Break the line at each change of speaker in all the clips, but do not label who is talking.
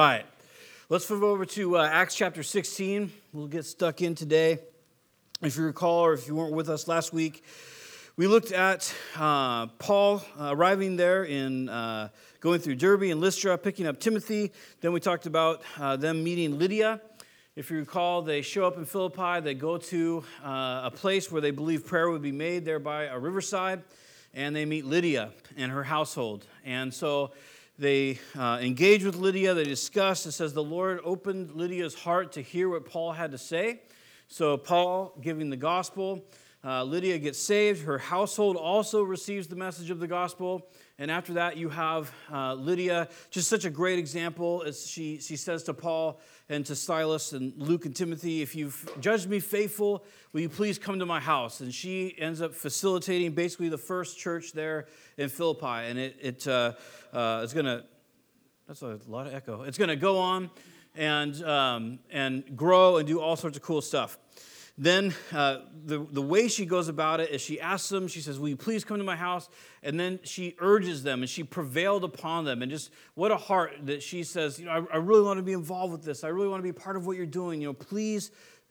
All right, let's move over to uh, Acts chapter 16. We'll get stuck in today. If you recall, or if you weren't with us last week, we looked at uh, Paul uh, arriving there in uh, going through Derbe and Lystra, picking up Timothy. Then we talked about uh, them meeting Lydia. If you recall, they show up in Philippi. They go to a place where they believe prayer would be made there by a riverside, and they meet Lydia and her household. And so they uh, engage with Lydia, they discuss. It says the Lord opened Lydia's heart to hear what Paul had to say. So, Paul giving the gospel, uh, Lydia gets saved. Her household also receives the message of the gospel. And after that, you have uh, Lydia, just such a great example as she, she says to Paul and to Silas and Luke and Timothy, If you've judged me faithful, will you please come to my house? And she ends up facilitating basically the first church there in Philippi. And it, it, uh, uh, it's going to, that's a lot of echo. It's going to go on and, um, and grow and do all sorts of cool stuff. Then uh, the, the way she goes about it is she asks them, she says, Will you please come to my house? And then she urges them and she prevailed upon them. And just what a heart that she says, You know, I, I really want to be involved with this. I really want to be part of what you're doing. You know, please,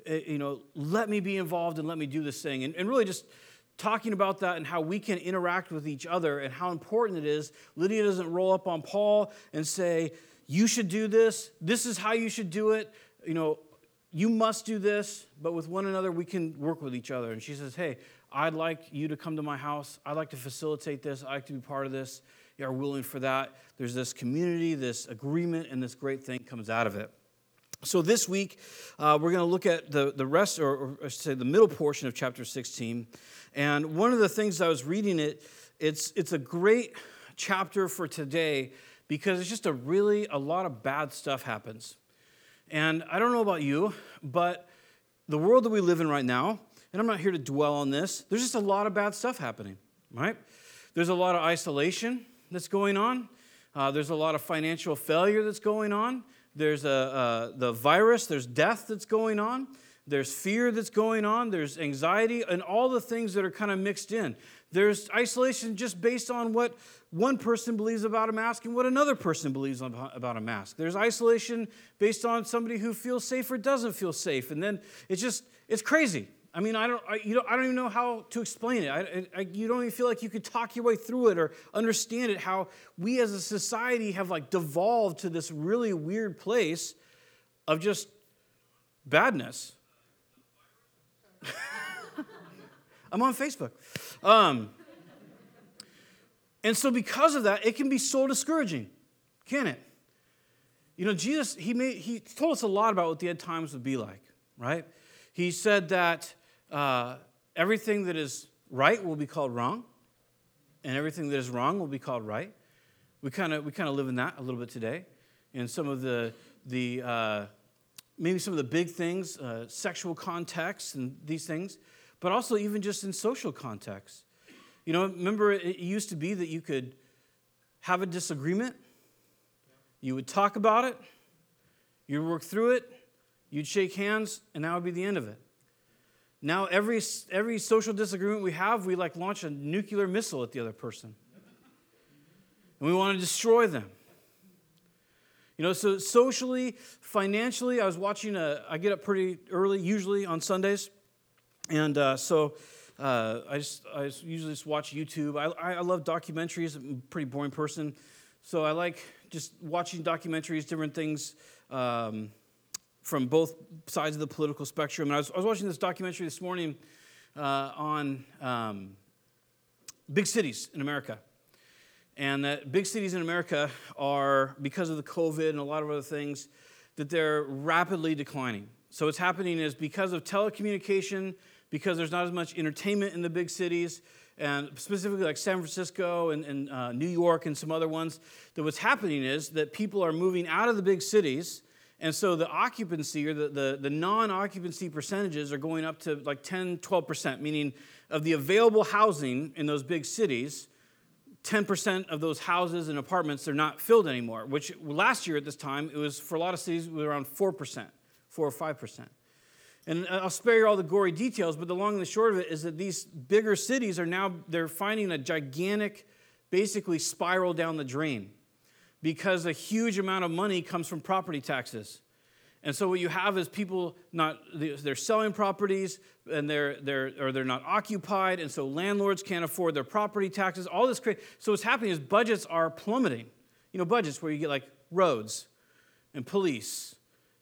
uh, you know, let me be involved and let me do this thing. And, and really just talking about that and how we can interact with each other and how important it is. Lydia doesn't roll up on Paul and say, You should do this. This is how you should do it. You know, you must do this, but with one another, we can work with each other. And she says, Hey, I'd like you to come to my house. I'd like to facilitate this. I'd like to be part of this. You are willing for that. There's this community, this agreement, and this great thing comes out of it. So this week, uh, we're going to look at the, the rest, or, or I should say the middle portion of chapter 16. And one of the things I was reading it, it's, it's a great chapter for today because it's just a really, a lot of bad stuff happens. And I don't know about you, but the world that we live in right now, and I'm not here to dwell on this, there's just a lot of bad stuff happening, right? There's a lot of isolation that's going on. Uh, there's a lot of financial failure that's going on. There's a, uh, the virus, there's death that's going on. There's fear that's going on. There's anxiety and all the things that are kind of mixed in. There's isolation just based on what one person believes about a mask and what another person believes about a mask. There's isolation based on somebody who feels safe or doesn't feel safe. And then it's just, it's crazy. I mean, I don't, I, you know, I don't even know how to explain it. I, I, you don't even feel like you could talk your way through it or understand it. How we as a society have like devolved to this really weird place of just badness. I'm on Facebook. Um, and so, because of that, it can be so discouraging, can it? You know, Jesus, he, made, he told us a lot about what the end times would be like, right? He said that uh, everything that is right will be called wrong, and everything that is wrong will be called right. We kind of we kind of live in that a little bit today, in some of the the uh, maybe some of the big things, uh, sexual context and these things, but also even just in social context. You know, remember it used to be that you could have a disagreement, you would talk about it, you'd work through it, you'd shake hands, and that would be the end of it. Now, every, every social disagreement we have, we like launch a nuclear missile at the other person. And we want to destroy them. You know, so socially, financially, I was watching a, I get up pretty early, usually on Sundays. And uh, so uh, I, just, I just usually just watch YouTube. I, I love documentaries. I'm a pretty boring person. So I like just watching documentaries, different things um, from both sides of the political spectrum. And I was, I was watching this documentary this morning uh, on um, big cities in America. And that big cities in America are, because of the COVID and a lot of other things, that they're rapidly declining. So what's happening is because of telecommunication, because there's not as much entertainment in the big cities, and specifically like San Francisco and, and uh, New York and some other ones, that what's happening is that people are moving out of the big cities. And so the occupancy or the, the, the non occupancy percentages are going up to like 10, 12%, meaning of the available housing in those big cities, 10% of those houses and apartments are not filled anymore, which last year at this time, it was for a lot of cities, it was around 4%, 4 or 5%. And I'll spare you all the gory details, but the long and the short of it is that these bigger cities are now, they're finding a gigantic, basically spiral down the drain. because a huge amount of money comes from property taxes. And so what you have is people not they're selling properties and they're they're or they're not occupied, and so landlords can't afford their property taxes. All this crazy. So what's happening is budgets are plummeting. You know, budgets where you get like roads and police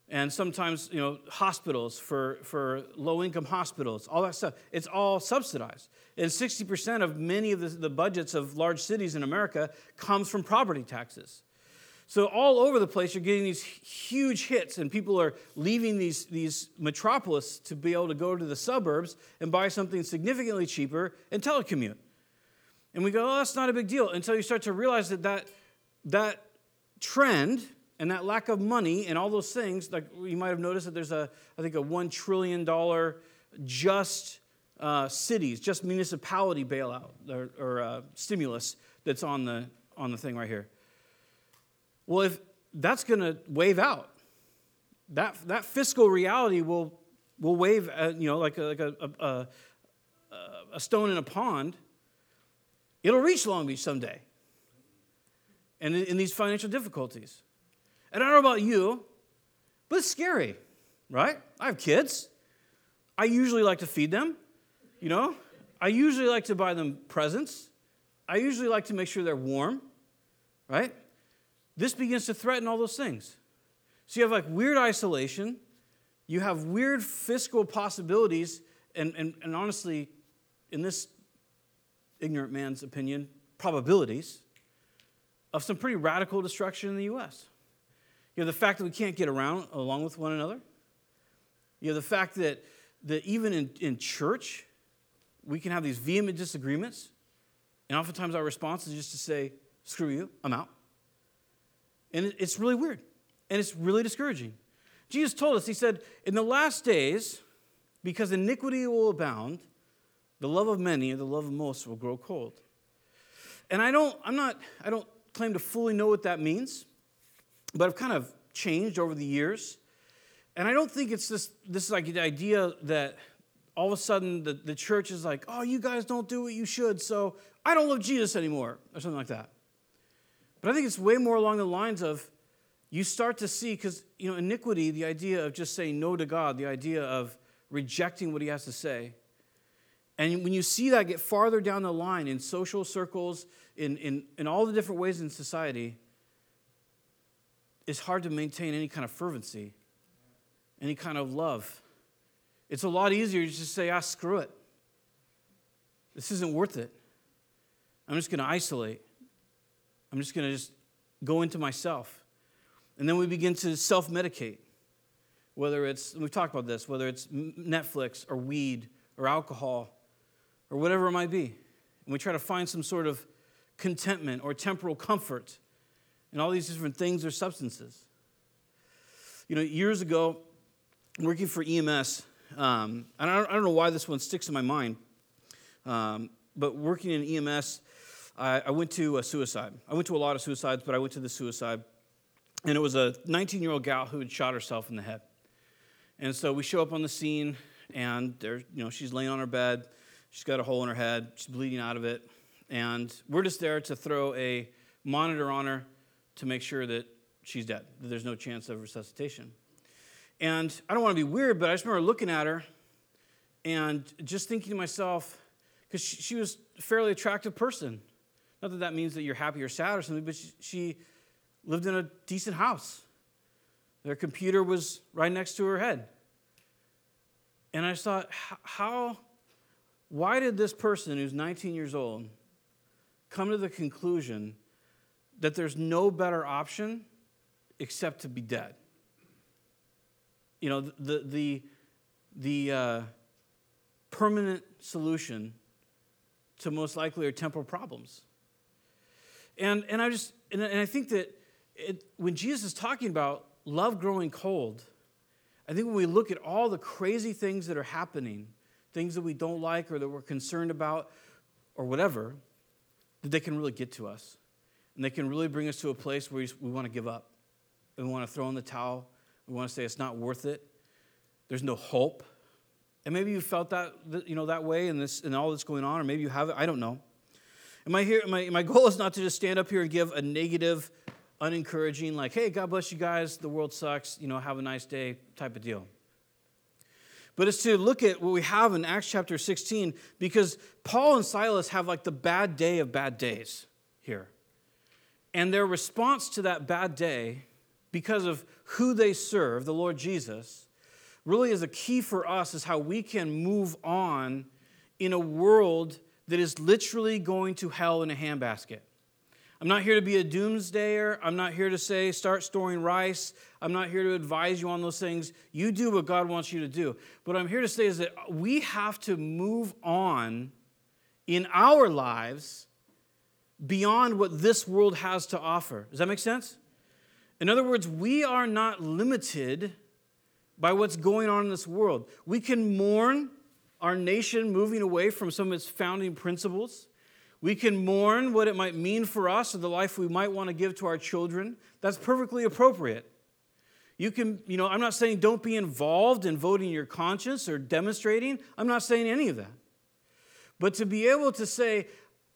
and sometimes you know hospitals for, for low income hospitals all that stuff. It's all subsidized. And 60% of many of the, the budgets of large cities in america comes from property taxes. So all over the place you're getting these huge hits and people are leaving these, these metropolis to be able to go to the suburbs and buy something significantly cheaper and telecommute. And we go oh that's not a big deal until you start to realize that that, that trend and that lack of money and all those things, like you might have noticed that there's a, I think, a $1 trillion just uh, cities, just municipality bailout or, or uh, stimulus that's on the, on the thing right here. Well, if that's going to wave out, that, that fiscal reality will, will wave, uh, you know, like, a, like a, a, a stone in a pond. It'll reach Long Beach someday. And in, in these financial difficulties. And I don't know about you, but it's scary, right? I have kids. I usually like to feed them, you know? I usually like to buy them presents. I usually like to make sure they're warm, right? This begins to threaten all those things. So you have like weird isolation, you have weird fiscal possibilities, and, and, and honestly, in this ignorant man's opinion, probabilities of some pretty radical destruction in the US. You know, the fact that we can't get around along with one another. You know, the fact that, that even in, in church, we can have these vehement disagreements. And oftentimes our response is just to say, screw you, I'm out. And it's really weird. And it's really discouraging. Jesus told us, He said, in the last days, because iniquity will abound, the love of many and the love of most will grow cold. And I don't, I'm not, I don't claim to fully know what that means but have kind of changed over the years. And I don't think it's this, this like the idea that all of a sudden the, the church is like, oh, you guys don't do what you should, so I don't love Jesus anymore, or something like that. But I think it's way more along the lines of you start to see, because, you know, iniquity, the idea of just saying no to God, the idea of rejecting what he has to say. And when you see that get farther down the line in social circles, in, in, in all the different ways in society, it's hard to maintain any kind of fervency, any kind of love. It's a lot easier to just say, ah, screw it. This isn't worth it. I'm just going to isolate. I'm just going to just go into myself. And then we begin to self medicate, whether it's, we've talked about this, whether it's Netflix or weed or alcohol or whatever it might be. And we try to find some sort of contentment or temporal comfort and all these different things are substances. You know, years ago, working for EMS, um, and I don't, I don't, know why this one sticks in my mind, um, but working in EMS, I, I went to a suicide. I went to a lot of suicides, but I went to the suicide. And it was a 19 year old gal who had shot herself in the head. And so we show up on the scene, and there, you know, she's laying on her bed. She's got a hole in her head. She's bleeding out of it. And we're just there to throw a monitor on her to make sure that she's dead, that there's no chance of resuscitation. And I don't want to be weird, but I just remember looking at her and just thinking to myself, because she, was a fairly attractive person. Not that that means that you're happy or sad or something, but she, she lived in a decent house. Their computer was right next to her head. And I thought, how, why did this person who's 19 years old come to the conclusion that there's no better option except to be dead. You know, the, the, the uh, permanent solution to most likely are temporal problems. And, and I just, and, and I think that it, when Jesus is talking about love growing cold, I think when we look at all the crazy things that are happening, things that we don't like or that we're concerned about or whatever, that they can really get to us. And they can really bring us to a place where we want to give up. And we want to throw in the towel. We want to say it's not worth it. There's no hope. And maybe you felt that, you know, that way in, this, in all that's going on, or maybe you haven't. I don't know. And my, here, my, my goal is not to just stand up here and give a negative unencouraging, like, hey, God bless you guys, the world sucks, you know, have a nice day type of deal. But it's to look at what we have in Acts chapter 16 because Paul and Silas have like the bad day of bad days here. And their response to that bad day, because of who they serve, the Lord Jesus, really is a key for us is how we can move on in a world that is literally going to hell in a handbasket. I'm not here to be a doomsdayer. I'm not here to say start storing rice. I'm not here to advise you on those things. You do what God wants you to do. What I'm here to say is that we have to move on in our lives beyond what this world has to offer. Does that make sense? In other words, we are not limited by what's going on in this world. We can mourn our nation moving away from some of its founding principles. We can mourn what it might mean for us or the life we might want to give to our children. That's perfectly appropriate. You can, you know, I'm not saying don't be involved in voting your conscience or demonstrating. I'm not saying any of that. But to be able to say,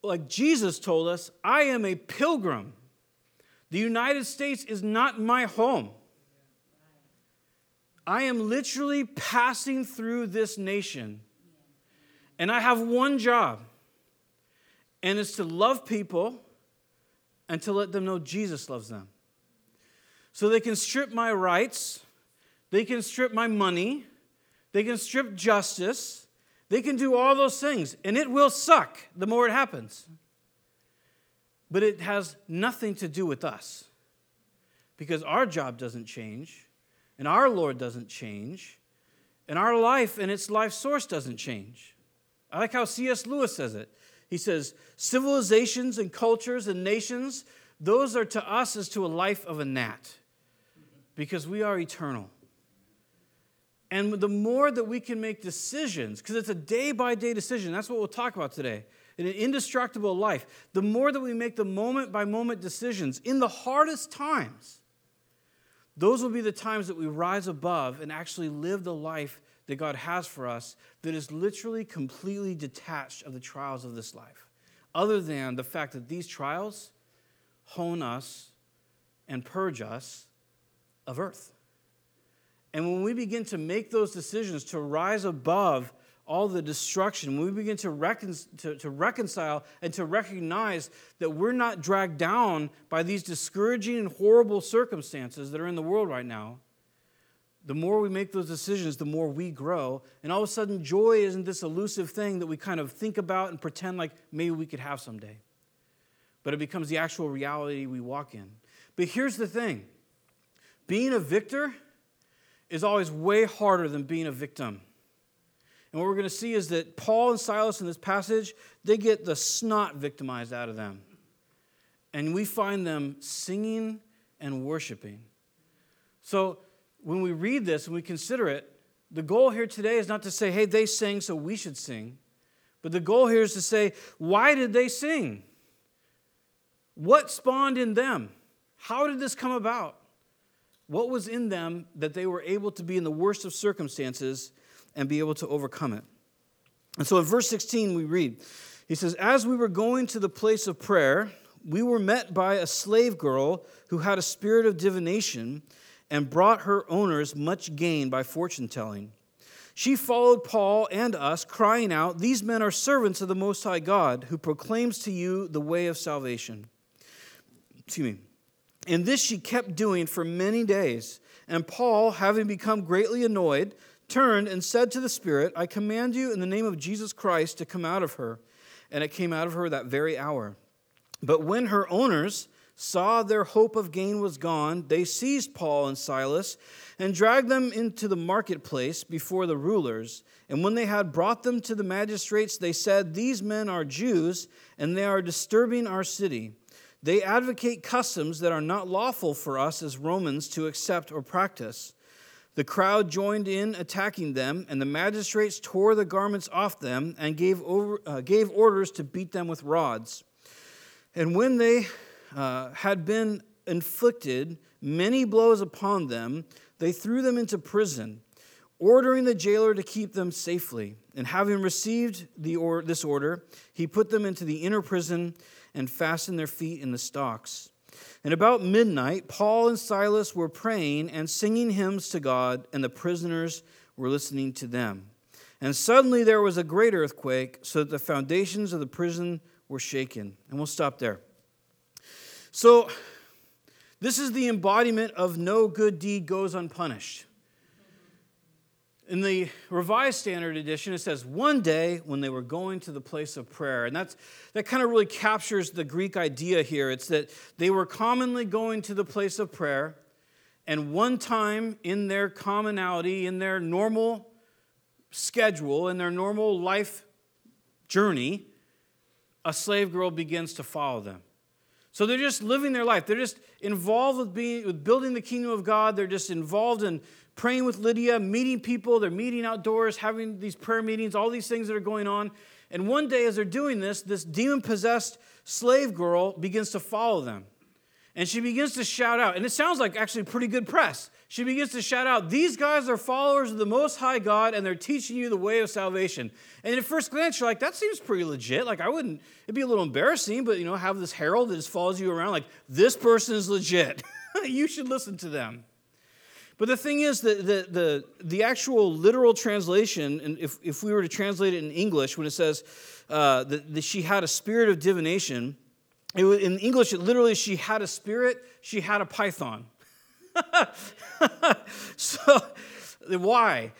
like Jesus told us, I am a pilgrim. The United States is not my home. I am literally passing through this nation. And I have one job and it's to love people and to let them know Jesus loves them. So they can strip my rights, they can strip my money, they can strip justice, they can do all those things, and it will suck the more it happens. But it has nothing to do with us because our job doesn't change, and our Lord doesn't change, and our life and its life source doesn't change. I like how C.S. Lewis says it. He says, civilizations and cultures and nations, those are to us as to a life of a gnat because we are eternal. And the more that we can make decisions, because it's a day by day decision, that's what we'll talk about today, in an indestructible life, the more that we make the moment by moment decisions in the hardest times, those will be the times that we rise above and actually live the life that God has for us that is literally completely detached of the trials of this life, other than the fact that these trials hone us and purge us of earth. And when we begin to make those decisions to rise above all the destruction, when we begin to, recon- to, to, reconcile and to recognize that we're not dragged down by these discouraging and horrible circumstances that are in the world right now, the more we make those decisions, the more we grow. And all of a sudden, joy isn't this elusive thing that we kind of think about and pretend like maybe we could have someday. But it becomes the actual reality we walk in. But here's the thing being a victor is always way harder than being a victim. And what we're going to see is that Paul and Silas in this passage, they get the snot victimized out of them. And we find them singing and worshiping. So, when we read this and we consider it, the goal here today is not to say, hey, they sang, so we should sing. But the goal here is to say, why did they sing? What spawned in them? How did this come about? What was in them that they were able to be in the worst of circumstances and be able to overcome it? And so in verse 16, we read, he says, As we were going to the place of prayer, we were met by a slave girl who had a spirit of divination and brought her owners much gain by fortune telling. She followed Paul and us, crying out, These men are servants of the Most High God, who proclaims to you the way of salvation. Excuse me. And this she kept doing for many days. And Paul, having become greatly annoyed, turned and said to the Spirit, I command you in the name of Jesus Christ to come out of her. And it came out of her that very hour. But when her owners, saw their hope of gain was gone, they seized Paul and Silas and dragged them into the marketplace before the rulers. And when they had brought them to the magistrates, they said, These men are Jews, and they are disturbing our city. They advocate customs that are not lawful for us as Romans to accept or practice. The crowd joined in attacking them, and the magistrates tore the garments off them and gave, over, uh, gave orders to beat them with rods. And when they uh, had been inflicted many blows upon them, they threw them into prison, ordering the jailer to keep them safely. And having received the or- this order, he put them into the inner prison and fastened their feet in the stocks. And about midnight, Paul and Silas were praying and singing hymns to God, and the prisoners were listening to them. And suddenly there was a great earthquake, so that the foundations of the prison were shaken. And we'll stop there. So, this is the embodiment of no good deed goes unpunished. In the Revised Standard Edition, it says, one day when they were going to the place of prayer. And that's, that kind of really captures the Greek idea here. It's that they were commonly going to the place of prayer, and one time in their commonality, in their normal schedule, in their normal life journey, a slave girl begins to follow them. So they're just living their life. They're just involved with, being, with building the kingdom of God. They're just involved in praying with Lydia, meeting people, they're meeting outdoors, having these prayer meetings, all these things that are going on. And one day, as they're doing this, this demon possessed slave girl begins to follow them. And she begins to shout out, and it sounds like actually pretty good press. She begins to shout out, These guys are followers of the Most High God, and they're teaching you the way of salvation. And at first glance, you're like, That seems pretty legit. Like, I wouldn't, it'd be a little embarrassing, but you know, have this herald that just follows you around, like, This person is legit. you should listen to them. But the thing is that the, the, the actual literal translation, and if, if we were to translate it in English, when it says uh, that, that she had a spirit of divination, it, in English, it literally, she had a spirit, she had a python. so, why?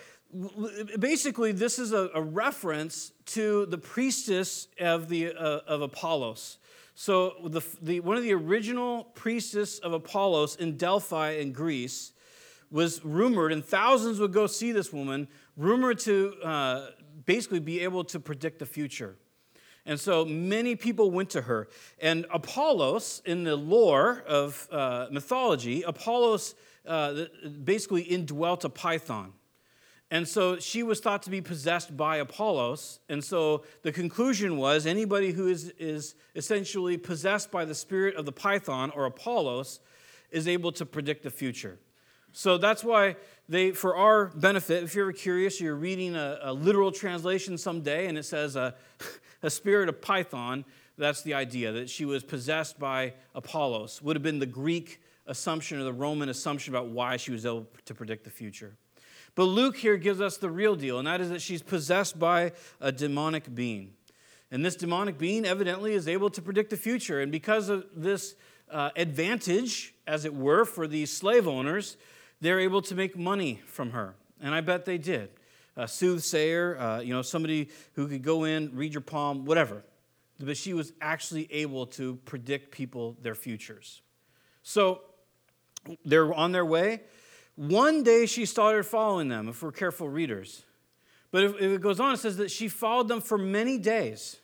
Basically, this is a, a reference to the priestess of, the, uh, of Apollos. So, the, the, one of the original priestess of Apollos in Delphi in Greece was rumored, and thousands would go see this woman, rumored to uh, basically be able to predict the future. And so many people went to her. And Apollos, in the lore of uh, mythology, Apollos uh, basically indwelt a python. And so she was thought to be possessed by Apollos. And so the conclusion was anybody who is, is essentially possessed by the spirit of the python or Apollos is able to predict the future. So that's why they, for our benefit, if you're curious, you're reading a, a literal translation someday and it says a, a spirit of Python. That's the idea, that she was possessed by Apollos. Would have been the Greek assumption or the Roman assumption about why she was able to predict the future. But Luke here gives us the real deal, and that is that she's possessed by a demonic being. And this demonic being evidently is able to predict the future. And because of this uh, advantage, as it were, for these slave owners, they're able to make money from her. And I bet they did. A soothsayer, uh, you know, somebody who could go in, read your palm, whatever. But she was actually able to predict people their futures. So they're on their way. One day she started following them, if we're careful readers. But if, if it goes on, it says that she followed them for many days.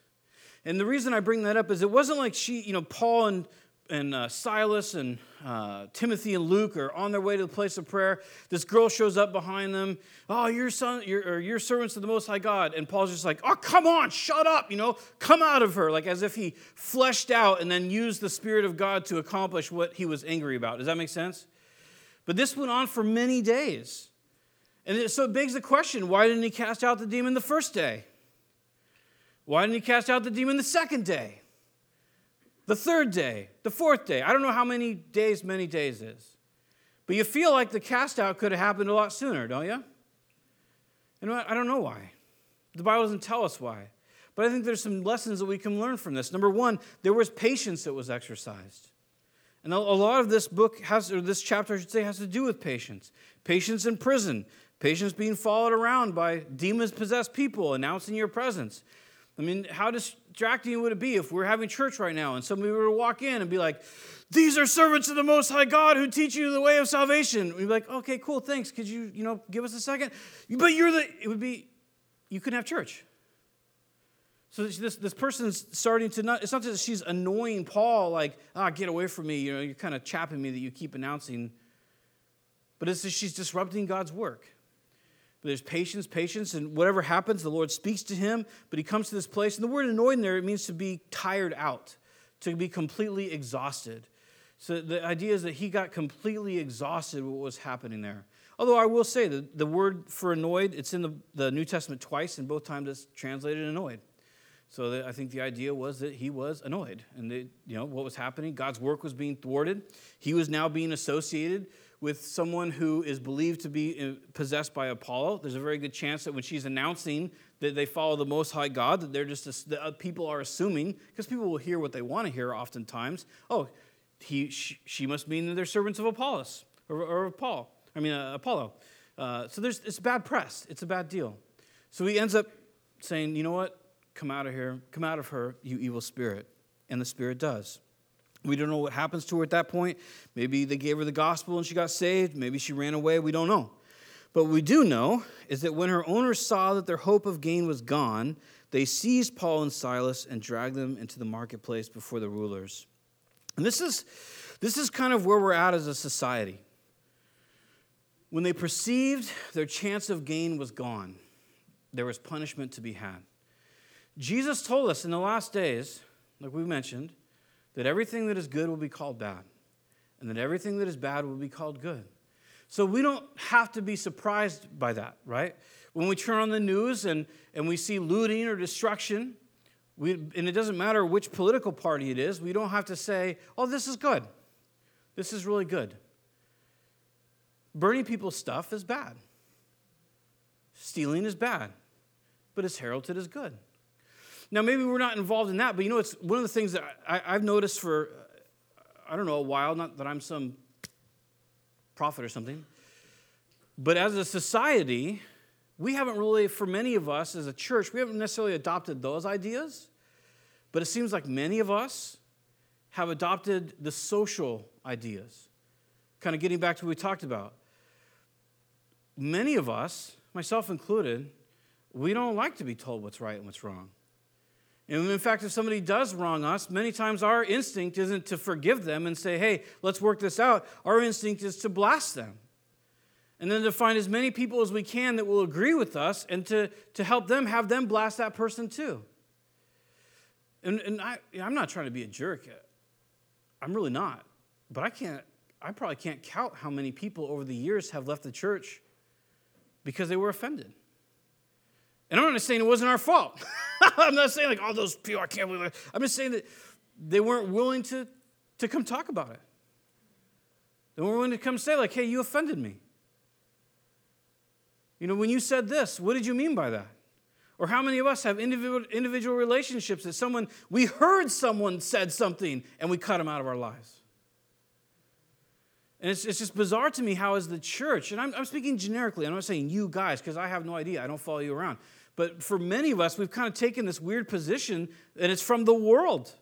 And the reason I bring that up is it wasn't like she, you know, Paul and and uh, Silas and uh, Timothy and Luke are on their way to the place of prayer. This girl shows up behind them. Oh, your son, your, your servants of the Most High God. And Paul's just like, oh, come on, shut up, you know, come out of her, like as if he fleshed out and then used the Spirit of God to accomplish what he was angry about. Does that make sense? But this went on for many days. And so it begs the question why didn't he cast out the demon the first day? Why didn't he cast out the demon the second day? The third day, the fourth day. I don't know how many days many days is. But you feel like the cast out could have happened a lot sooner, don't you? And I don't know why. The Bible doesn't tell us why. But I think there's some lessons that we can learn from this. Number one, there was patience that was exercised. And a lot of this book has, or this chapter, I should say, has to do with patience. Patience in prison, patience being followed around by demons possessed people announcing your presence. I mean, how distracting would it be if we're having church right now and somebody were to walk in and be like, These are servants of the Most High God who teach you the way of salvation? We'd be like, Okay, cool, thanks. Could you, you know, give us a second? But you're the, it would be, you couldn't have church. So this, this person's starting to not, it's not that she's annoying Paul, like, ah, get away from me, you know, you're kind of chapping me that you keep announcing. But it's that she's disrupting God's work. There's patience, patience, and whatever happens, the Lord speaks to him, but he comes to this place. And the word annoyed there, it means to be tired out, to be completely exhausted. So the idea is that he got completely exhausted with what was happening there. Although I will say that the word for annoyed, it's in the, the New Testament twice, and both times it's translated annoyed. So I think the idea was that he was annoyed, and that, you know what was happening. God's work was being thwarted. He was now being associated with someone who is believed to be uh, possessed by Apollo. There's a very good chance that when she's announcing that they follow the Most High God, that they're just that uh, people are assuming because people will hear what they want to hear oftentimes. Oh, he she, she must mean that they're servants of Apollos or, or Paul. I mean uh, Apollo. Uh, so there's it's bad press. It's a bad deal. So he ends up saying, you know what? Come out of here. Come out of her, you evil spirit. And the spirit does. We don't know what happens to her at that point. Maybe they gave her the gospel and she got saved. Maybe she ran away. We don't know. But what we do know is that when her owners saw that their hope of gain was gone, they seized Paul and Silas and dragged them into the marketplace before the rulers. And this is, this is kind of where we're at as a society. When they perceived their chance of gain was gone, there was punishment to be had. Jesus told us in the last days, like we mentioned, that everything that is good will be called bad, and that everything that is bad will be called good. So we don't have to be surprised by that, right? When we turn on the news and, and we see looting or destruction, we, and it doesn't matter which political party it is, we don't have to say, oh, this is good. This is really good. Burning people's stuff is bad. Stealing is bad, but it's heralded as good. Now, maybe we're not involved in that, but you know, it's one of the things that I, have noticed for, uh, I don't know, a while, not that I'm some prophet or something, but as a society, we haven't really, for many of us as a church, we haven't necessarily adopted those ideas, but it seems like many of us have adopted the social ideas. Kind of getting back to what we talked about. Many of us, myself included, we don't like to be told what's right and what's wrong. And in fact, if somebody does wrong us, many times our instinct isn't to forgive them and say, hey, let's work this out. Our instinct is to blast them. And then to find as many people as we can that will agree with us and to, to help them have them blast that person too. And, and I, I'm not trying to be a jerk. I'm really not. But I can't, I probably can't count how many people over the years have left the church because they were offended. And I'm not saying it wasn't our fault. I'm not saying like all those people, I can't believe it. I'm just saying that they weren't willing to, to come talk about it. They weren't willing to come say, like, hey, you offended me. You know, when you said this, what did you mean by that? Or how many of us have individual, individual relationships that someone, we heard someone said something and we cut them out of our lives? And it's, it's just bizarre to me how, as the church, and I'm, I'm speaking generically, I'm not saying you guys, because I have no idea, I don't follow you around. But for many of us, we've kind of taken this weird position and it's from the world.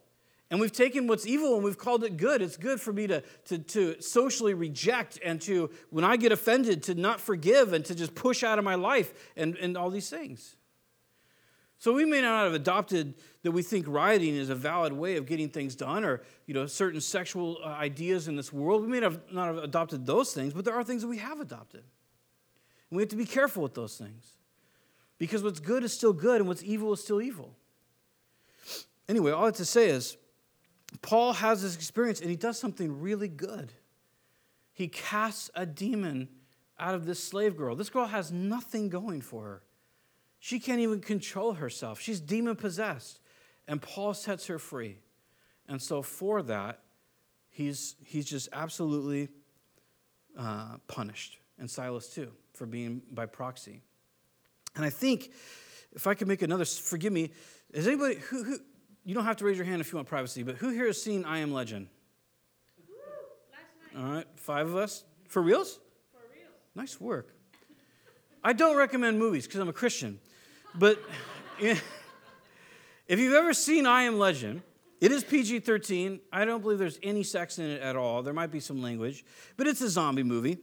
And we've taken what's evil and we've called it good. It's good for me to, to, to socially reject and to, when I get offended, to not forgive and to just push out of my life and, and all these things. So we may not have adopted that we think rioting is a valid way of getting things done or you know, certain sexual uh, ideas in this world. We may have not have adopted those things, but there are things that we have adopted. And we have to be careful with those things. Because what's good is still good and what's evil is still evil. Anyway, all have to say is Paul has this experience and he does something really good. He casts a demon out of this slave girl. This girl has nothing going for her. She can't even control herself. She's demon possessed. And Paul sets her free. And so, for that, he's, he's just absolutely uh, punished. And Silas, too, for being by proxy. And I think if I could make another, forgive me, is anybody who, who you don't have to raise your hand if you want privacy, but who here has seen I Am Legend? All right, five of us. For reals?
For real.
Nice work. I don't recommend movies because I'm a Christian, but if you've ever seen I Am Legend, it is PG 13. I don't believe there's any sex in it at all. There might be some language, but it's a zombie movie.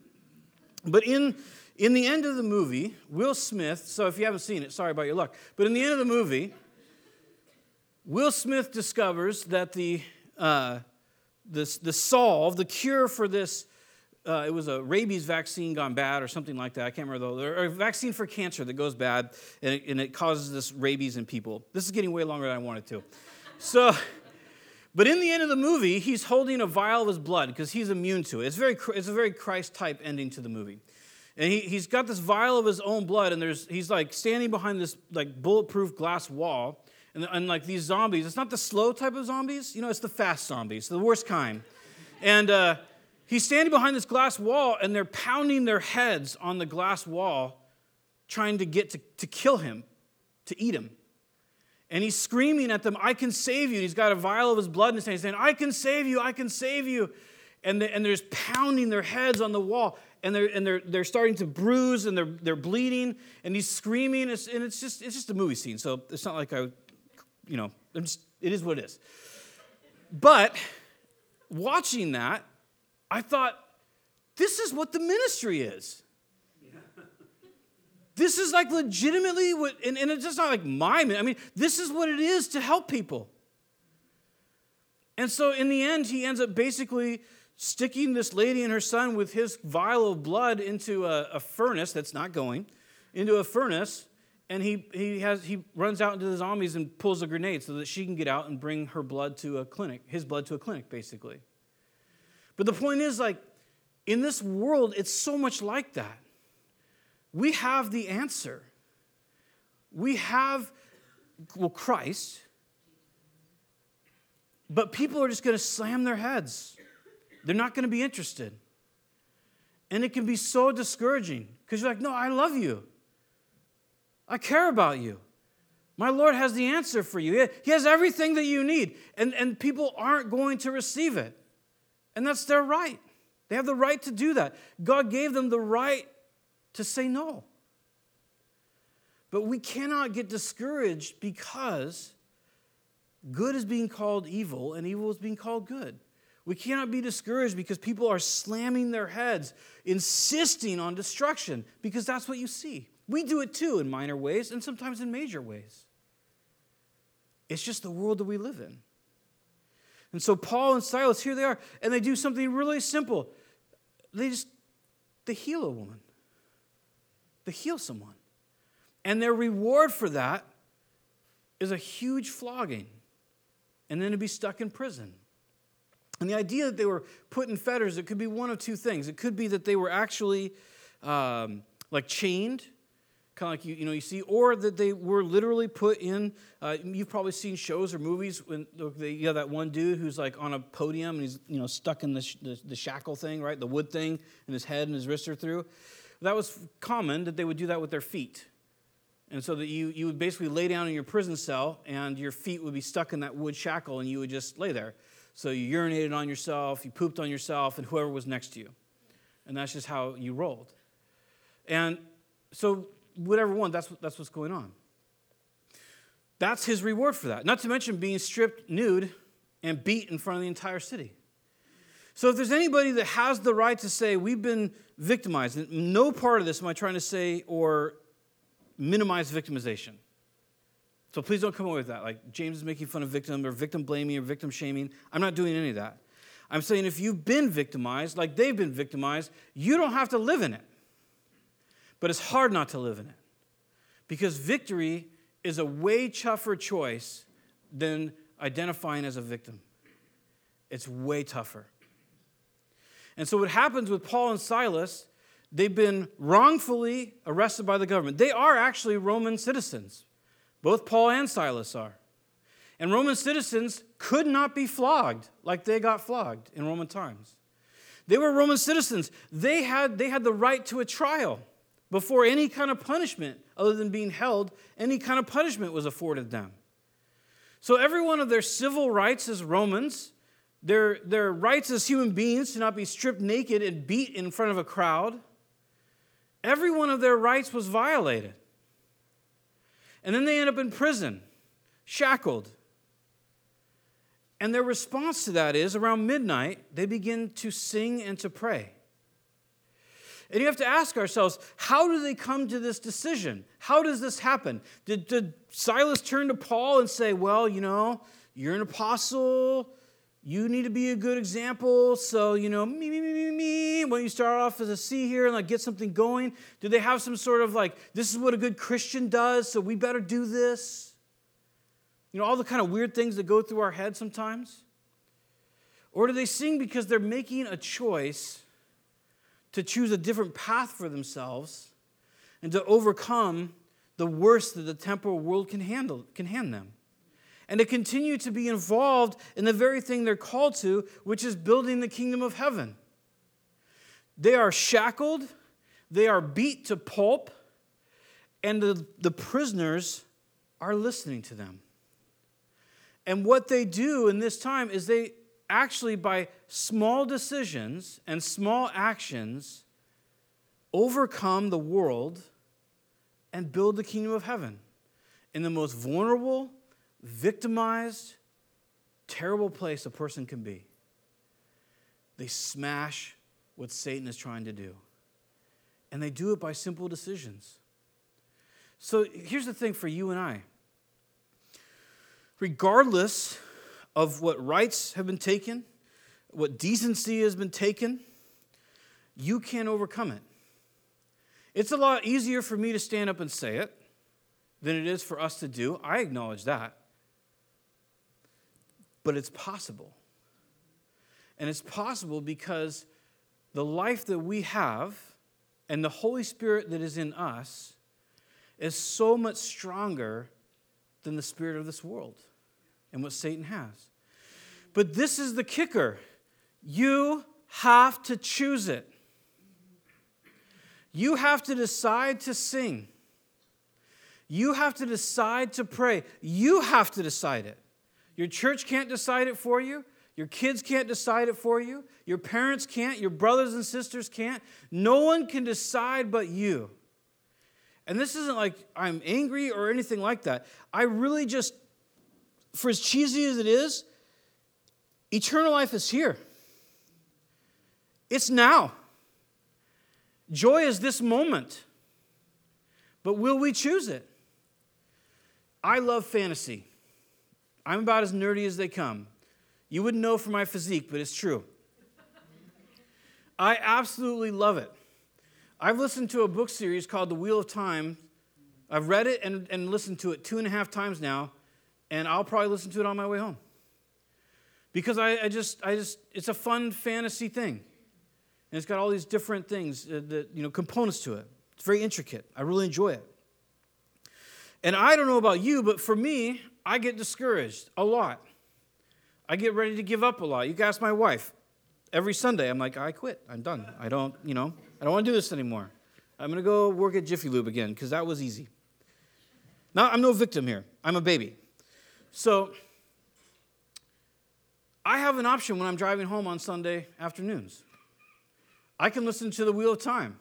But in in the end of the movie, Will Smith, so if you haven't seen it, sorry about your luck, but in the end of the movie, Will Smith discovers that the, uh, the, the solve, the cure for this, uh, it was a rabies vaccine gone bad or something like that. I can't remember though. Or a vaccine for cancer that goes bad and it, and it causes this rabies in people. This is getting way longer than I wanted to. So, but in the end of the movie, he's holding a vial of his blood because he's immune to it. It's, very, it's a very Christ type ending to the movie. And he, he's got this vial of his own blood, and there's, he's like standing behind this like bulletproof glass wall, And, and like these zombies, it's not the slow type of zombies, you know, it's the fast zombies, the worst kind. And uh, he's standing behind this glass wall, and they're pounding their heads on the glass wall, trying to get to, to kill him, to eat him. And he's screaming at them, I can save you. He's got a vial of his blood in his hand, He's saying, I can save you, I can save you. And, they, and they're just pounding their heads on the wall, and they're, and they're, they're starting to bruise, and they're, they're bleeding, and he's screaming, and it's, and it's, just, it's just a movie scene. So it's not like I, you know, just, it is what it is. But watching that, I thought, this is what the ministry is. This is like legitimately what, and, and it's just not like my, I mean, this is what it is to help people. And so in the end, he ends up basically sticking this lady and her son with his vial of blood into a, a furnace that's not going, into a furnace, and he, he, has, he runs out into the zombies and pulls a grenade so that she can get out and bring her blood to a clinic, his blood to a clinic, basically. But the point is, like, in this world, it's so much like that. We have the answer. We have, well, Christ, but people are just going to slam their heads. They're not going to be interested. And it can be so discouraging because you're like, no, I love you. I care about you. My Lord has the answer for you. He has everything that you need. And, and people aren't going to receive it. And that's their right. They have the right to do that. God gave them the right to say no. But we cannot get discouraged because good is being called evil and evil is being called good. We cannot be discouraged because people are slamming their heads, insisting on destruction, because that's what you see. We do it too in minor ways and sometimes in major ways. It's just the world that we live in. And so Paul and Silas, here they are, and they do something really simple. They just they heal a woman. They heal someone. And their reward for that is a huge flogging and then to be stuck in prison. And the idea that they were put in fetters, it could be one of two things. It could be that they were actually um, like chained, kind of like you, you know you see, or that they were literally put in. Uh, you've probably seen shows or movies when they, you have that one dude who's like on a podium and he's you know stuck in the, the, the shackle thing, right, the wood thing, and his head and his wrists are through. That was common that they would do that with their feet. And so that you, you would basically lay down in your prison cell and your feet would be stuck in that wood shackle and you would just lay there. So you urinated on yourself, you pooped on yourself, and whoever was next to you. And that's just how you rolled. And so, whatever one, that's, that's what's going on. That's his reward for that. Not to mention being stripped nude and beat in front of the entire city. So, if there's anybody that has the right to say, we've been victimized, no part of this am I trying to say or minimize victimization. So please don't come away with that. Like James is making fun of victim or victim blaming or victim shaming. I'm not doing any of that. I'm saying if you've been victimized, like they've been victimized, you don't have to live in it. But it's hard not to live in it. Because victory is a way tougher choice than identifying as a victim. It's way tougher. And so what happens with Paul and Silas, they've been wrongfully arrested by the government. They are actually Roman citizens. Both Paul and Silas are. And Roman citizens could not be flogged like they got flogged in Roman times. They were Roman citizens. They had, they had the right to a trial before any kind of punishment, other than being held, any kind of punishment was afforded them. So, every one of their civil rights as Romans, their, their rights as human beings to not be stripped naked and beat in front of a crowd, every one of their rights was violated. And then they end up in prison, shackled. And their response to that is around midnight, they begin to sing and to pray. And you have to ask ourselves, how do they come to this decision? How does this happen? Did, did Silas turn to Paul and say, Well, you know, you're an apostle, you need to be a good example. So, you know, me, me, me, me, me. When you start off as a C here and like get something going, do they have some sort of like, this is what a good Christian does, so we better do this? You know, all the kind of weird things that go through our head sometimes? Or do they sing because they're making a choice to choose a different path for themselves and to overcome the worst that the temporal world can handle, can hand them? And to continue to be involved in the very thing they're called to, which is building the kingdom of heaven. They are shackled, they are beat to pulp, and the, the prisoners are listening to them. And what they do in this time is they actually, by small decisions and small actions, overcome the world and build the kingdom of heaven in the most vulnerable, victimized, terrible place a person can be. They smash what Satan is trying to do. And they do it by simple decisions. So here's the thing for you and I regardless of what rights have been taken, what decency has been taken, you can't overcome it. It's a lot easier for me to stand up and say it than it is for us to do. I acknowledge that. But it's possible. And it's possible because the life that we have and the Holy Spirit that is in us is so much stronger than the spirit of this world and what Satan has. But this is the kicker you have to choose it. You have to decide to sing. You have to decide to pray. You have to decide it. Your church can't decide it for you. Your kids can't decide it for you. Your parents can't. Your brothers and sisters can't. No one can decide but you. And this isn't like I'm angry or anything like that. I really just, for as cheesy as it is, eternal life is here. It's now. Joy is this moment. But will we choose it? I love fantasy. I'm about as nerdy as they come. You wouldn't know from my physique, but it's true. I absolutely love it. I've listened to a book series called The Wheel of Time. I've read it and, and listened to it two and a half times now, and I'll probably listen to it on my way home. Because I, I just, I just, it's a fun fantasy thing. And it's got all these different things, uh, that, you know, components to it. It's very intricate. I really enjoy it. And I don't know about you, but for me, I get discouraged a lot. I get ready to give up a lot. You can ask my wife. Every Sunday, I'm like, I quit. I'm done. I don't, you know, I don't want to do this anymore. I'm going to go work at Jiffy Lube again because that was easy. Now, I'm no victim here. I'm a baby. So, I have an option when I'm driving home on Sunday afternoons. I can listen to the Wheel of Time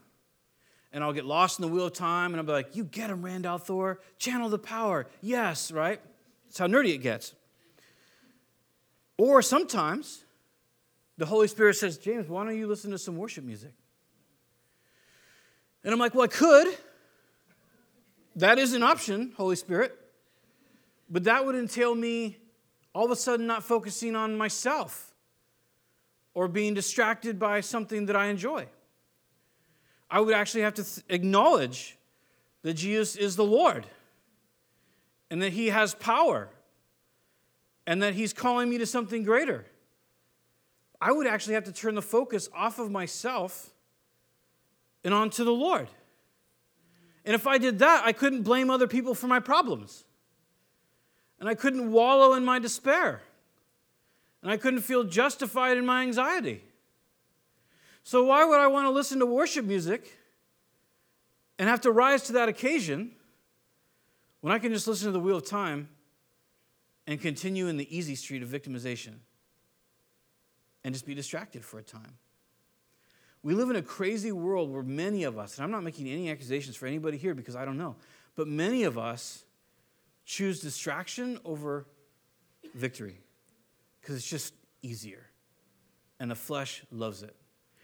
and I'll get lost in the wheel of time and I'll be like, You get him, Rand al'Thor. Channel the power. Yes, right? That's how nerdy it gets. Or sometimes the Holy Spirit says, James, why don't you listen to some worship music? And I'm like, Well, I could. That is an option, Holy Spirit. But that would entail me all of a sudden not focusing on myself or being distracted by something that I enjoy. I would actually have to th- acknowledge that Jesus is the Lord and that He has power and that He's calling me to something greater. I would actually have to turn the focus off of myself and onto the Lord. And if I did that, I couldn't blame other people for my problems. And I couldn't wallow in my despair. And I couldn't feel justified in my anxiety. So, why would I want to listen to worship music and have to rise to that occasion when I can just listen to the wheel of time and continue in the easy street of victimization and just be distracted for a time? We live in a crazy world where many of us, and I'm not making any accusations for anybody here because I don't know, but many of us choose distraction over victory because it's just easier. And the flesh loves it.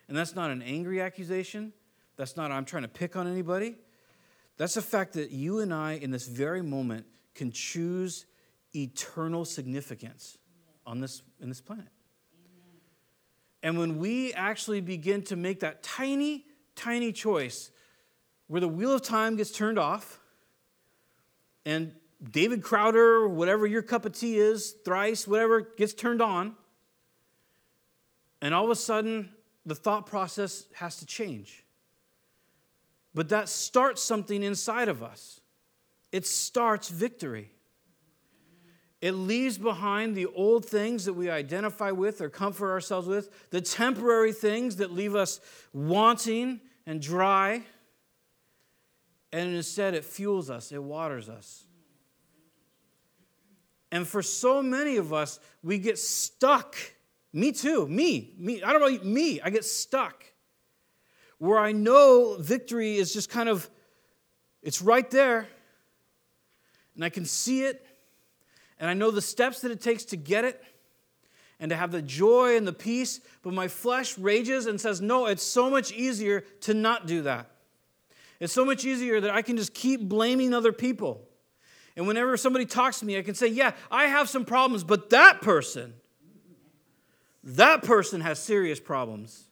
And that's not an angry accusation. That's not, I'm trying to pick on anybody. That's the fact that you and I, in this very moment, can choose eternal significance on this, in this planet. And when we actually begin to make that tiny, tiny choice where the wheel of time gets turned off and David Crowder, whatever your cup of tea is, thrice, whatever, gets turned on, and all of a sudden the thought process has to change. But that starts something inside of us. It starts victory. It leaves behind the old things that we identify with or comfort ourselves with, the temporary things that leave us wanting and dry. And instead, it fuels us, it waters us. And for so many of us, we get stuck. Me too, me, me. I don't know, me. I get stuck where I know victory is just kind of, it's right there, and I can see it, and I know the steps that it takes to get it and to have the joy and the peace, but my flesh rages and says, No, it's so much easier to not do that. It's so much easier that I can just keep blaming other people. And whenever somebody talks to me, I can say, Yeah, I have some problems, but that person, that person has serious problems.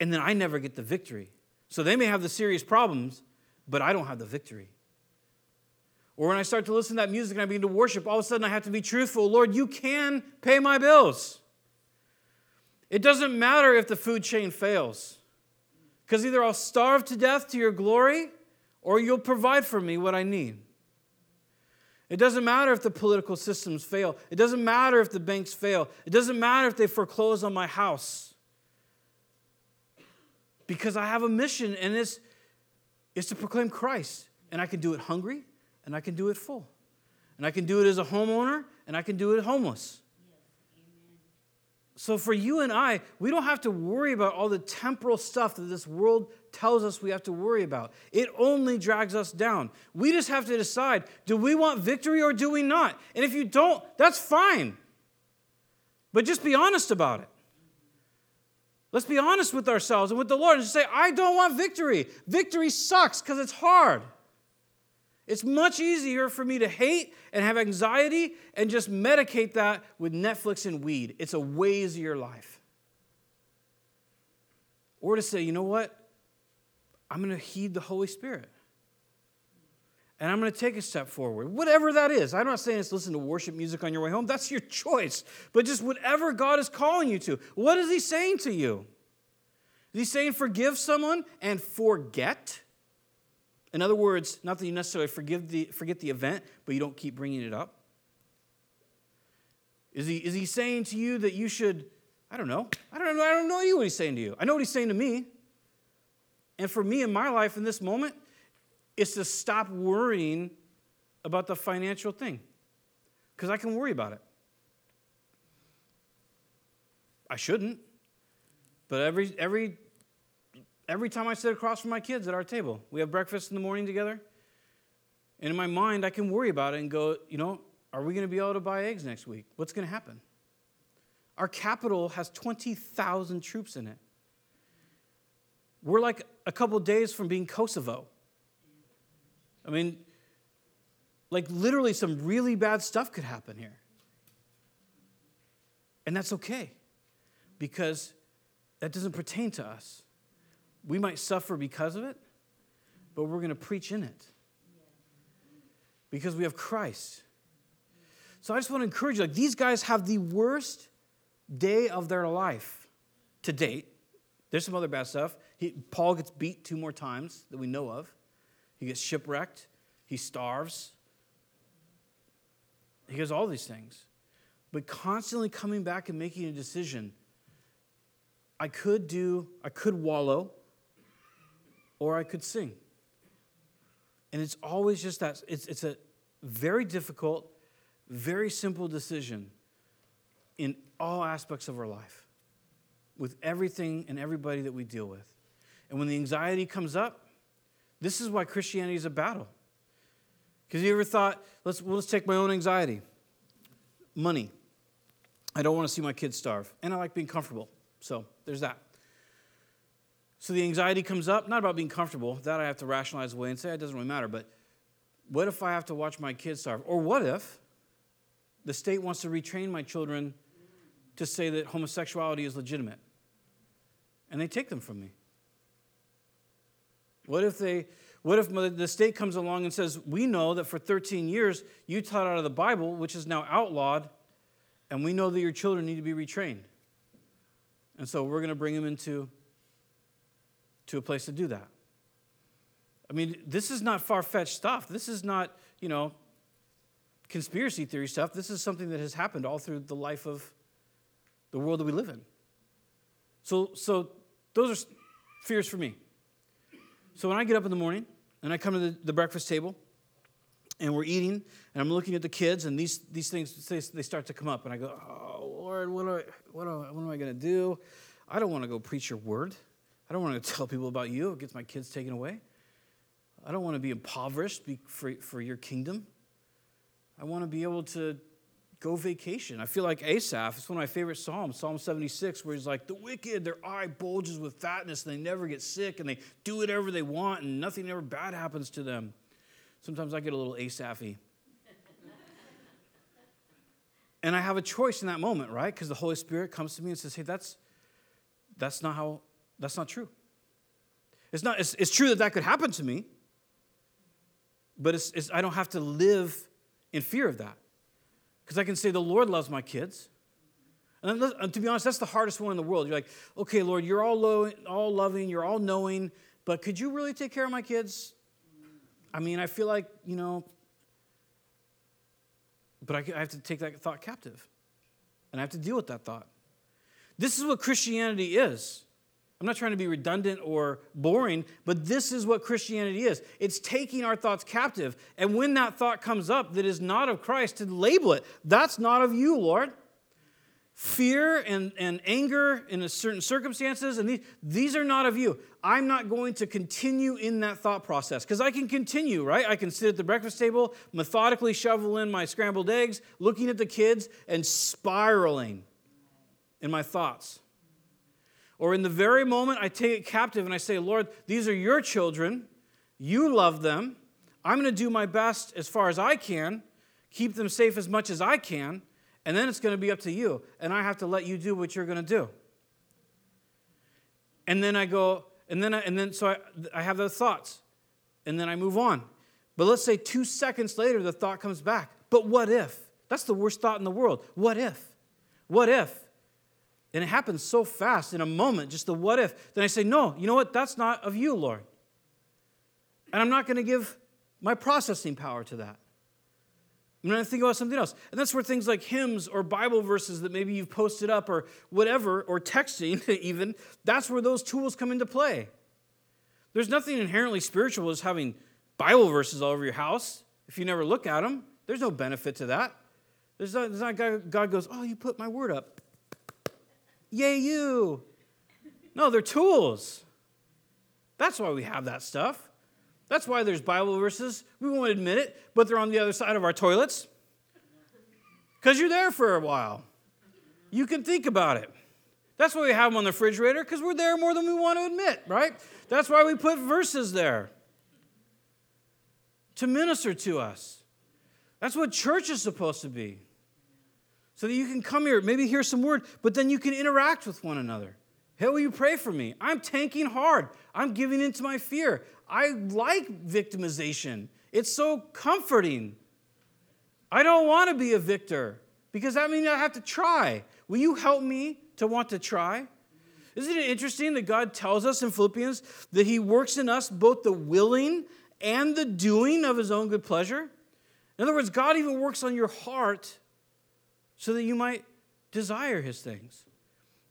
And then I never get the victory. So they may have the serious problems, but I don't have the victory. Or when I start to listen to that music and I begin to worship, all of a sudden I have to be truthful. Lord, you can pay my bills. It doesn't matter if the food chain fails, because either I'll starve to death to your glory or you'll provide for me what I need. It doesn't matter if the political systems fail. It doesn't matter if the banks fail. It doesn't matter if they foreclose on my house. Because I have a mission, and it's, it's to proclaim Christ. And I can do it hungry, and I can do it full. And I can do it as a homeowner, and I can do it homeless. So, for you and I, we don't have to worry about all the temporal stuff that this world tells us we have to worry about. It only drags us down. We just have to decide do we want victory or do we not? And if you don't, that's fine. But just be honest about it. Let's be honest with ourselves and with the Lord and say, I don't want victory. Victory sucks because it's hard. It's much easier for me to hate and have anxiety and just medicate that with Netflix and weed. It's a way easier life. Or to say, you know what? I'm going to heed the Holy Spirit. And I'm going to take a step forward, whatever that is. I'm not saying it's listen to worship music on your way home. That's your choice. But just whatever God is calling you to. What is He saying to you? Is He saying forgive someone and forget? In other words, not that you necessarily forgive the, forget the event, but you don't keep bringing it up. Is he, is he saying to you that you should, I don't know, I don't know, I don't know what he's saying to you. I know what he's saying to me. And for me in my life in this moment, is to stop worrying about the financial thing. Because I can worry about it. I shouldn't. But every, every every time I sit across from my kids at our table, we have breakfast in the morning together. And in my mind, I can worry about it and go, you know, are we going to be able to buy eggs next week? What's going to happen? Our capital has 20,000 troops in it. We're like a couple days from being Kosovo. I mean, like literally, some really bad stuff could happen here. And that's okay because that doesn't pertain to us. We might suffer because of it, but we're going to preach in it because we have Christ. So I just want to encourage you like these guys have the worst day of their life to date. There's some other bad stuff. He, Paul gets beat two more times that we know of. He gets shipwrecked. He starves. He does all these things. But constantly coming back and making a decision. I could do, I could wallow or I could sing. And it's always just that. It's, it's a very difficult, very simple decision in all aspects of our life, with everything and everybody that we deal with. And when the anxiety comes up, this is why Christianity is a battle. Because you ever thought, let's, well, let's take my own anxiety. Money. I don't want to see my kids starve. And I like being comfortable. So there's that. So the anxiety comes up, not about being comfortable, that I have to rationalize away and say it doesn't really matter, but what if I have to watch my kids starve? Or what if the state wants to retrain my children to say that homosexuality is legitimate? And they take them from me. What if they what if the state comes along and says, "We know that for 13 years you taught out of the Bible, which is now outlawed, and we know that your children need to be retrained." And so we're going to bring them into to a place to do that. I mean, this is not far fetched stuff. This is not, you know, conspiracy theory stuff. This is something that has happened all through the life of the world that we live in. So, so those are fears for me. So when I get up in the morning and I come to the, the breakfast table and we're eating and I'm looking at the kids and these, these things, they, they start to come up and I go, oh, Lord, what, do I, what, do what am I going to do? I don't want to go preach your word. I don't want to tell people about you. It gets my kids taken away. I don't want to be impoverished for, for your kingdom. I want to be able to go vacation. I feel like Asaph, it's one of my favorite Psalms, Psalm 76, where he's like, The wicked, their eye bulges with fatness, and they never get sick, and they do whatever they want, and nothing ever bad happens to them. Sometimes I get a little Asaphy. and I have a choice in that moment, right? Because the Holy Spirit comes to me and says, Hey, that's, that's not how, that's not true. It's, not, it's, it's true that that could happen to me, but it's, it's, I don't have to live in fear of that. Because I can say, The Lord loves my kids. And to be honest, that's the hardest one in the world. You're like, okay, Lord, you're all, low, all loving, you're all knowing, but could you really take care of my kids? I mean, I feel like, you know, but I have to take that thought captive. And I have to deal with that thought. This is what Christianity is. I'm not trying to be redundant or boring, but this is what Christianity is. It's taking our thoughts captive. And when that thought comes up that is not of Christ, to label it, that's not of you, Lord. Fear and, and anger in certain circumstances, and these, these are not of you. I'm not going to continue in that thought process because I can continue, right? I can sit at the breakfast table, methodically shovel in my scrambled eggs, looking at the kids, and spiraling in my thoughts. Or in the very moment I take it captive and I say, Lord, these are your children. You love them. I'm going to do my best as far as I can, keep them safe as much as I can, and then it's going to be up to you. And I have to let you do what you're going to do. And then I go, and then, I, and then so I, I have those thoughts, and then I move on. But let's say two seconds later, the thought comes back. But what if? That's the worst thought in the world. What if? What if? And it happens so fast in a moment, just the what if. Then I say, no, you know what? That's not of you, Lord. And I'm not going to give my processing power to that. I'm going to think about something else. And that's where things like hymns or Bible verses that maybe you've posted up or whatever, or texting even, that's where those tools come into play. There's nothing inherently spiritual as having Bible verses all over your house if you never look at them. There's no benefit to that. There's not, there's not God, God goes, Oh, you put my word up. Yay, you. No, they're tools. That's why we have that stuff. That's why there's Bible verses. We won't admit it, but they're on the other side of our toilets. Because you're there for a while. You can think about it. That's why we have them on the refrigerator, because we're there more than we want to admit, right? That's why we put verses there to minister to us. That's what church is supposed to be so that you can come here, maybe hear some word, but then you can interact with one another. Hey, will you pray for me? I'm tanking hard. I'm giving into my fear. I like victimization. It's so comforting. I don't want to be a victor because that means I have to try. Will you help me to want to try? Isn't it interesting that God tells us in Philippians that He works in us both the willing and the doing of His own good pleasure? In other words, God even works on your heart so that you might desire his things.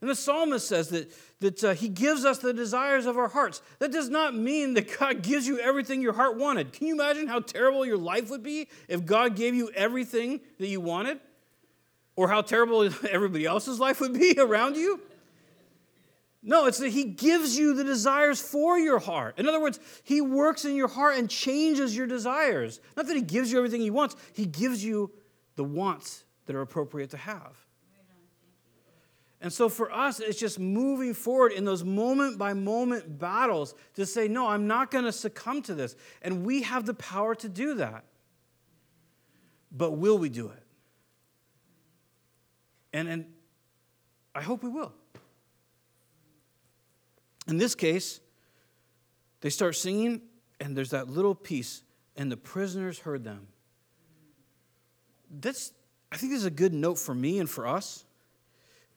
And the psalmist says that, that uh, he gives us the desires of our hearts. That does not mean that God gives you everything your heart wanted. Can you imagine how terrible your life would be if God gave you everything that you wanted? Or how terrible everybody else's life would be around you? No, it's that He gives you the desires for your heart. In other words, He works in your heart and changes your desires. Not that He gives you everything He wants, He gives you the wants that are appropriate to have. And so for us, it's just moving forward in those moment by moment battles to say, no, I'm not going to succumb to this. And we have the power to do that. But will we do it? And, and I hope we will. In this case, they start singing, and there's that little piece, and the prisoners heard them. That's, I think this is a good note for me and for us.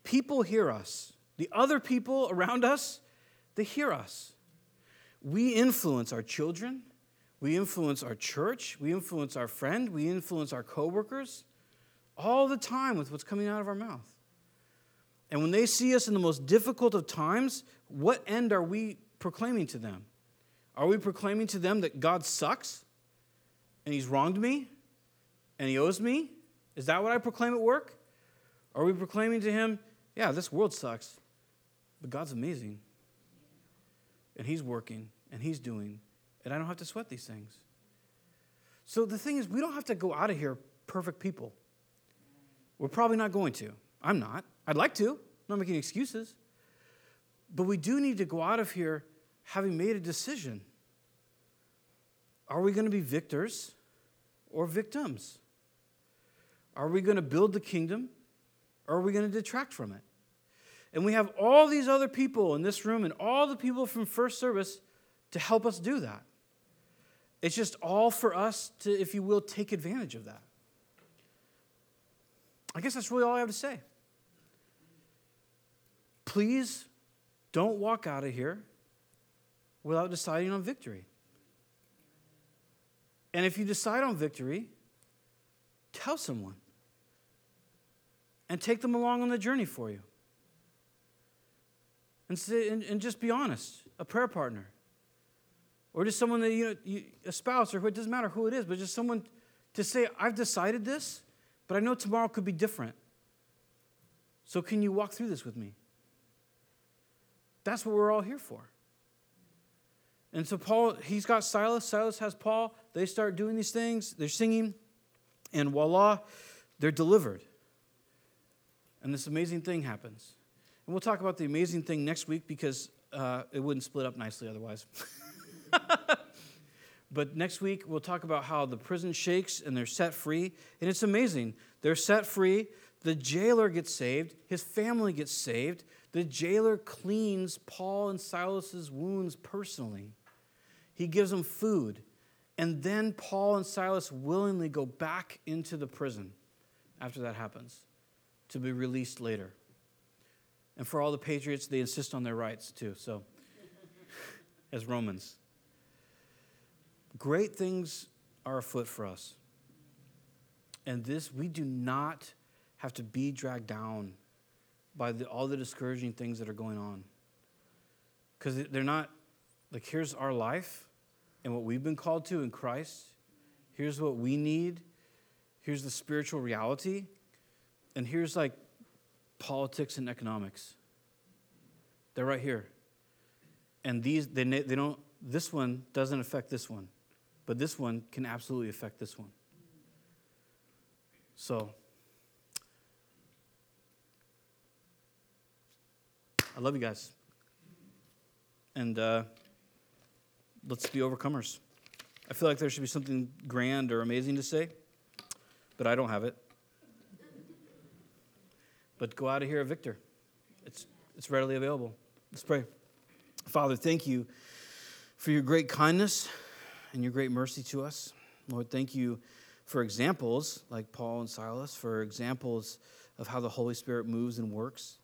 People hear us. The other people around us, they hear us. We influence our children. We influence our church. We influence our friend. We influence our coworkers all the time with what's coming out of our mouth. And when they see us in the most difficult of times, what end are we proclaiming to them? Are we proclaiming to them that God sucks and he's wronged me and he owes me? Is that what I proclaim at work? Are we proclaiming to him, yeah, this world sucks, but God's amazing and he's working and he's doing, and I don't have to sweat these things? So the thing is, we don't have to go out of here perfect people. We're probably not going to. I'm not. I'd like to. I'm not making excuses. But we do need to go out of here having made a decision. Are we going to be victors or victims? Are we going to build the kingdom or are we going to detract from it? And we have all these other people in this room and all the people from first service to help us do that. It's just all for us to, if you will, take advantage of that. I guess that's really all I have to say. Please don't walk out of here without deciding on victory. And if you decide on victory, tell someone and take them along on the journey for you. And, say, and, and just be honest, a prayer partner. Or just someone that, you know, you, a spouse, or who, it doesn't matter who it is, but just someone to say, I've decided this, but I know tomorrow could be different. So can you walk through this with me? That's what we're all here for. And so Paul, he's got Silas, Silas has Paul. They start doing these things, they're singing, and voila, they're delivered. And this amazing thing happens. And we'll talk about the amazing thing next week because uh, it wouldn't split up nicely otherwise. but next week, we'll talk about how the prison shakes and they're set free. And it's amazing. They're set free. The jailer gets saved. His family gets saved. The jailer cleans Paul and Silas's wounds personally. He gives them food. And then Paul and Silas willingly go back into the prison after that happens to be released later. And for all the patriots, they insist on their rights too, so, as Romans. Great things are afoot for us. And this, we do not have to be dragged down by the, all the discouraging things that are going on. Because they're not, like, here's our life and what we've been called to in Christ. Here's what we need. Here's the spiritual reality. And here's like politics and economics. They're right here. And these, they, they don't, this one doesn't affect this one, but this one can absolutely affect this one. So, I love you guys. And uh, let's be overcomers. I feel like there should be something grand or amazing to say, but I don't have it. But go out of here a victor. It's, it's readily available. Let's pray. Father, thank you for your great kindness and your great mercy to us. Lord, thank you for examples like Paul and Silas, for examples of how the Holy Spirit moves and works.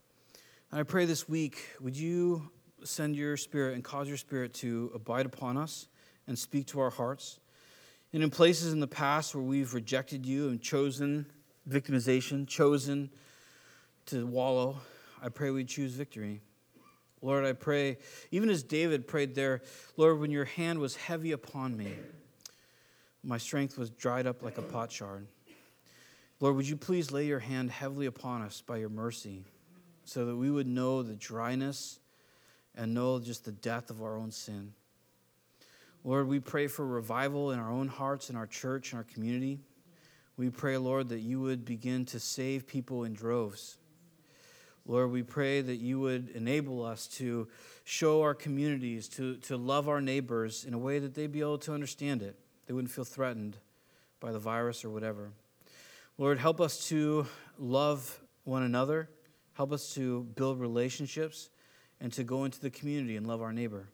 And I pray this week, would you send your spirit and cause your spirit to abide upon us and speak to our hearts? And in places in the past where we've rejected you and chosen victimization, chosen to wallow, I pray we choose victory. Lord, I pray, even as David prayed there, Lord, when your hand was heavy upon me, my strength was dried up like a potsherd. Lord, would you please lay your hand heavily upon us by your mercy? so that we would know the dryness and know just the death of our own sin. Lord, we pray for revival in our own hearts, in our church, in our community. We pray, Lord, that you would begin to save people in droves. Lord, we pray that you would enable us to show our communities, to, to love our neighbors in a way that they'd be able to understand it. They wouldn't feel threatened by the virus or whatever. Lord, help us to love one another Help us to build relationships and to go into the community and love our neighbor.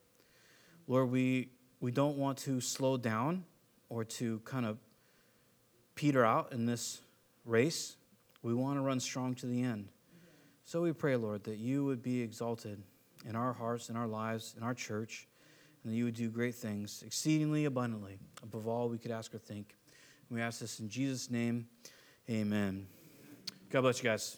Lord, we, we don't want to slow down or to kind of peter out in this race. We want to run strong to the end. So we pray, Lord, that you would be exalted in our hearts, in our lives, in our church, and that you would do great things, exceedingly abundantly, above all we could ask or think. And we ask this in Jesus' name. Amen. God bless you guys.